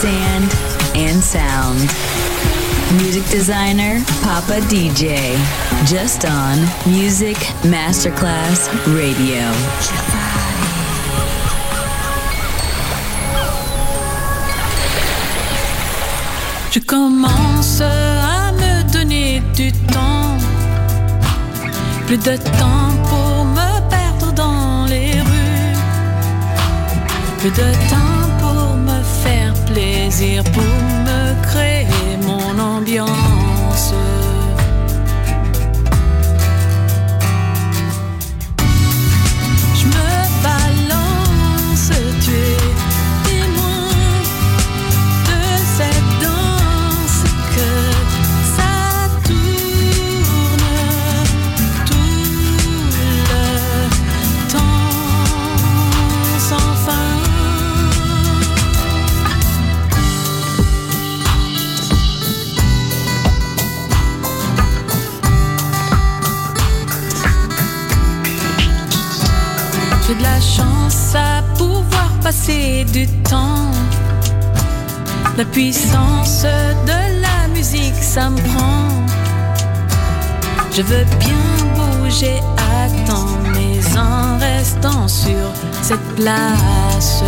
sand and sound. Music designer, Papa DJ, just on Music Masterclass Radio. Je commence à me donner du temps, plus de temps pour me perdre dans les rues, plus de temps pour me créer mon ambiance. Passer du temps. La puissance de la musique, ça me prend. Je veux bien bouger à temps, mais en restant sur cette place.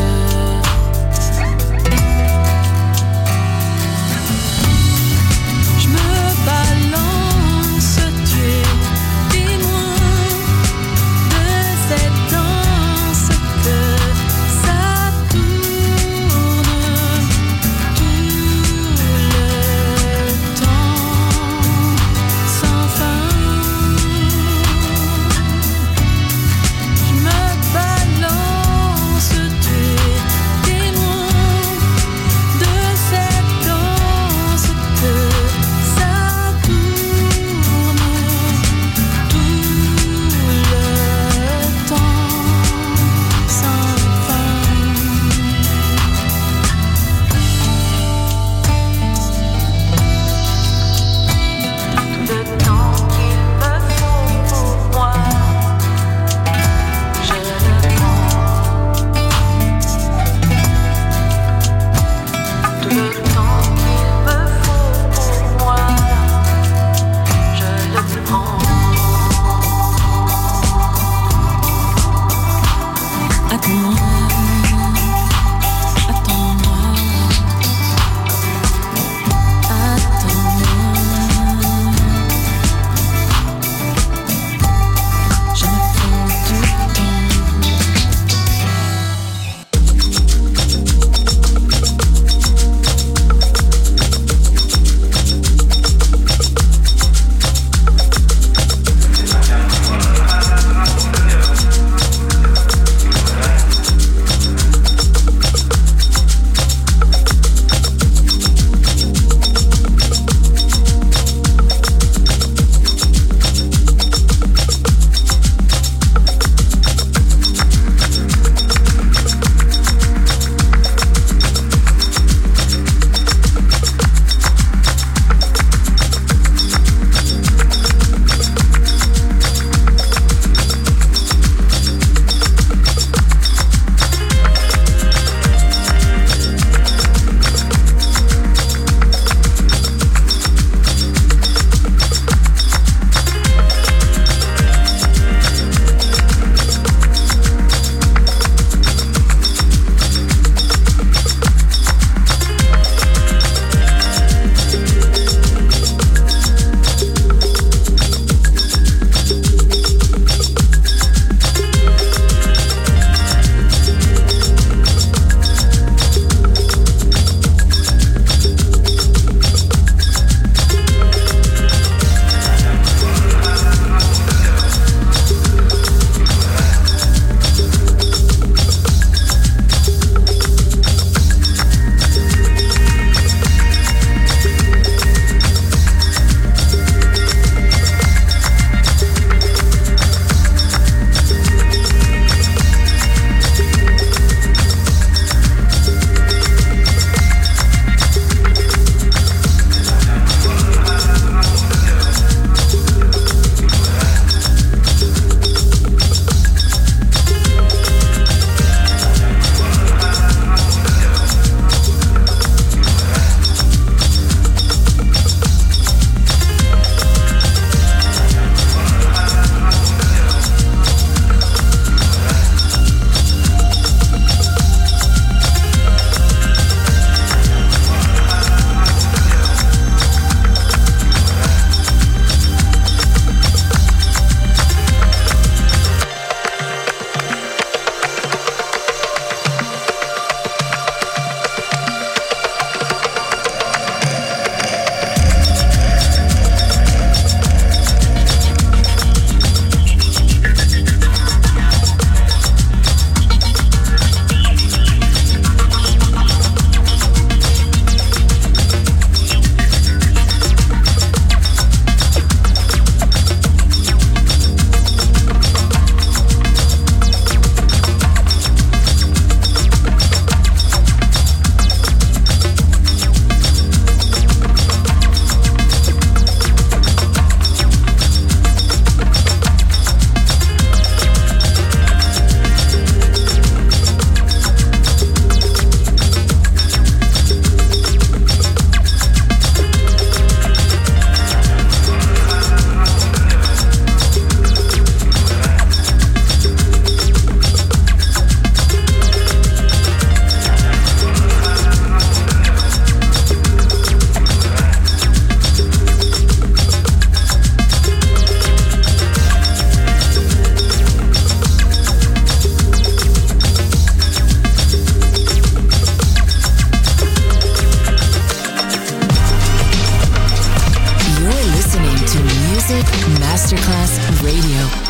Masterclass Radio.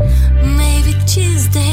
Maybe Tuesday.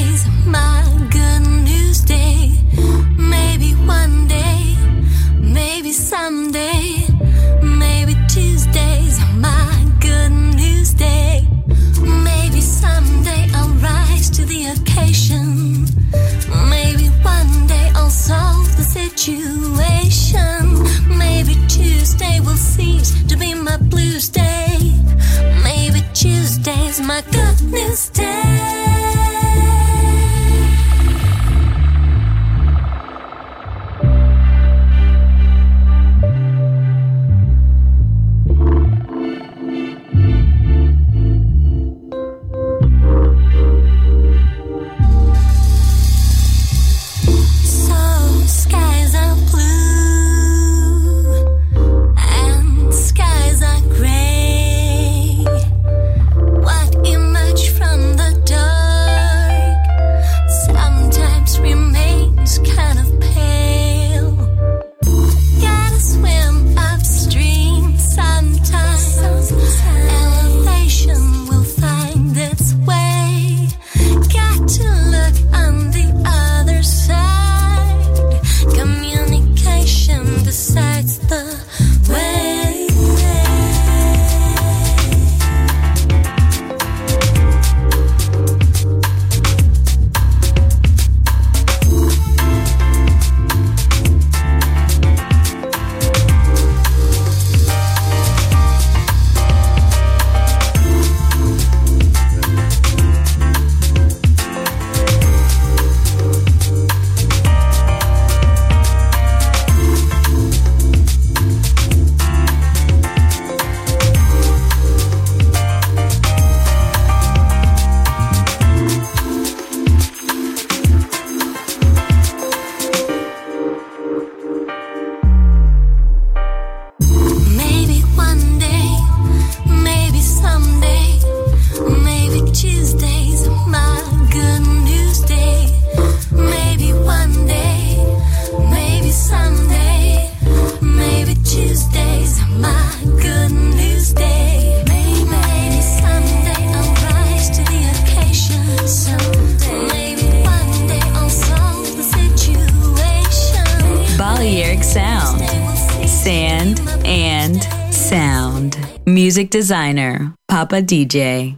Designer, Papa DJ.